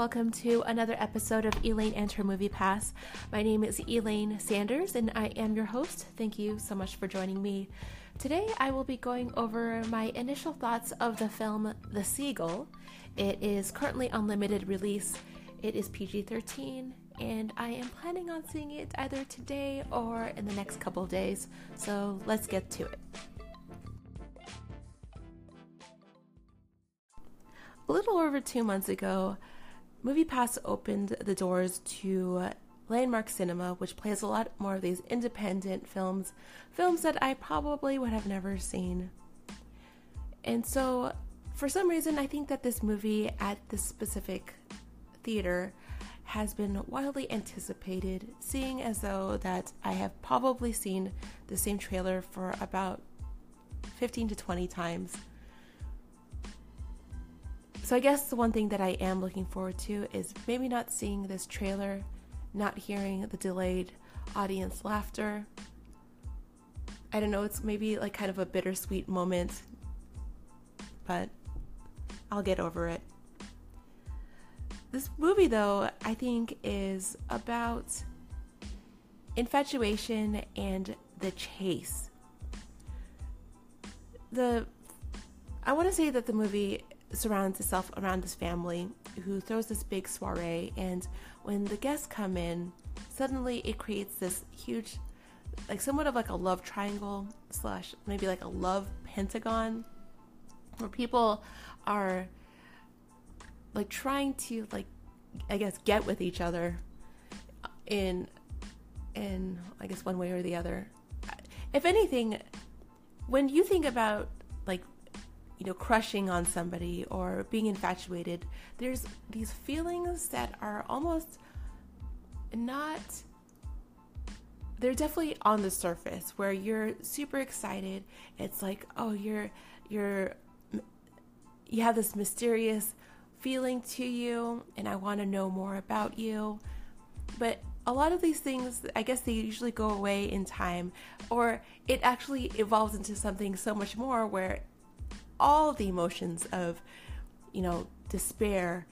welcome to another episode of Elaine and Her Movie Pass. My name is Elaine Sanders, and I am your host. Thank you so much for joining me. Today, I will be going over my initial thoughts of the film The Seagull. It is currently on limited release, it is PG 13, and I am planning on seeing it either today or in the next couple of days. So let's get to it. A little over two months ago, MoviePass opened the doors to Landmark Cinema, which plays a lot more of these independent films, films that I probably would have never seen. And so, for some reason, I think that this movie at this specific theater has been wildly anticipated, seeing as though that I have probably seen the same trailer for about 15 to 20 times. So I guess the one thing that I am looking forward to is maybe not seeing this trailer, not hearing the delayed audience laughter. I don't know, it's maybe like kind of a bittersweet moment, but I'll get over it. This movie, though, I think is about infatuation and the chase. The I want to say that the movie surrounds itself around this family who throws this big soiree and when the guests come in, suddenly it creates this huge like somewhat of like a love triangle slash maybe like a love pentagon where people are like trying to like I guess get with each other in in I guess one way or the other. If anything, when you think about you know crushing on somebody or being infatuated, there's these feelings that are almost not they're definitely on the surface where you're super excited. It's like, oh, you're you're you have this mysterious feeling to you and I want to know more about you. But a lot of these things, I guess they usually go away in time, or it actually evolves into something so much more where all the emotions of, you know, despair,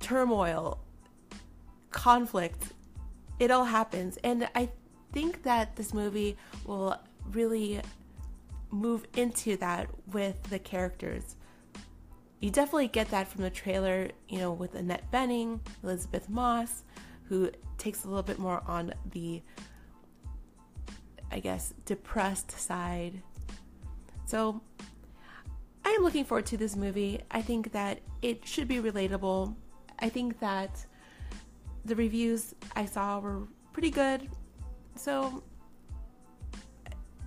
turmoil, conflict, it all happens. And I think that this movie will really move into that with the characters you definitely get that from the trailer, you know, with Annette Bening, Elisabeth Moss, who takes a little bit more on the, I guess, depressed side. So I am looking forward to this movie. I think that it should be relatable. I think that the reviews I saw were pretty good. So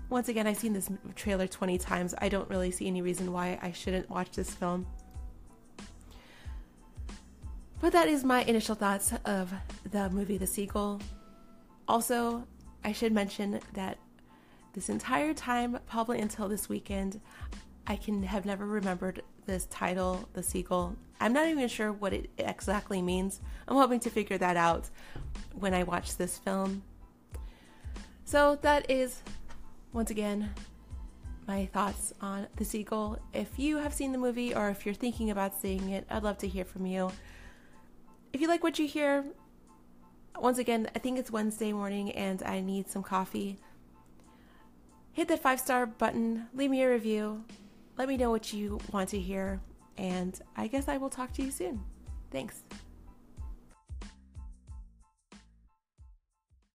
once again, I've seen this trailer 20 times. I don't really see any reason why I shouldn't watch this film. But that is my initial thoughts of the movie The Seagull. Also, I should mention that this entire time, probably until this weekend, I can have never remembered this title, The Seagull. I'm not even sure what it exactly means. I'm hoping to figure that out when I watch this film. So that is once again my thoughts on The Seagull. If you have seen the movie or if you're thinking about seeing it, I'd love to hear from you. If you like what you hear, once again, I think it's Wednesday morning and I need some coffee. Hit that five star button, leave me a review, let me know what you want to hear, and I guess I will talk to you soon. Thanks.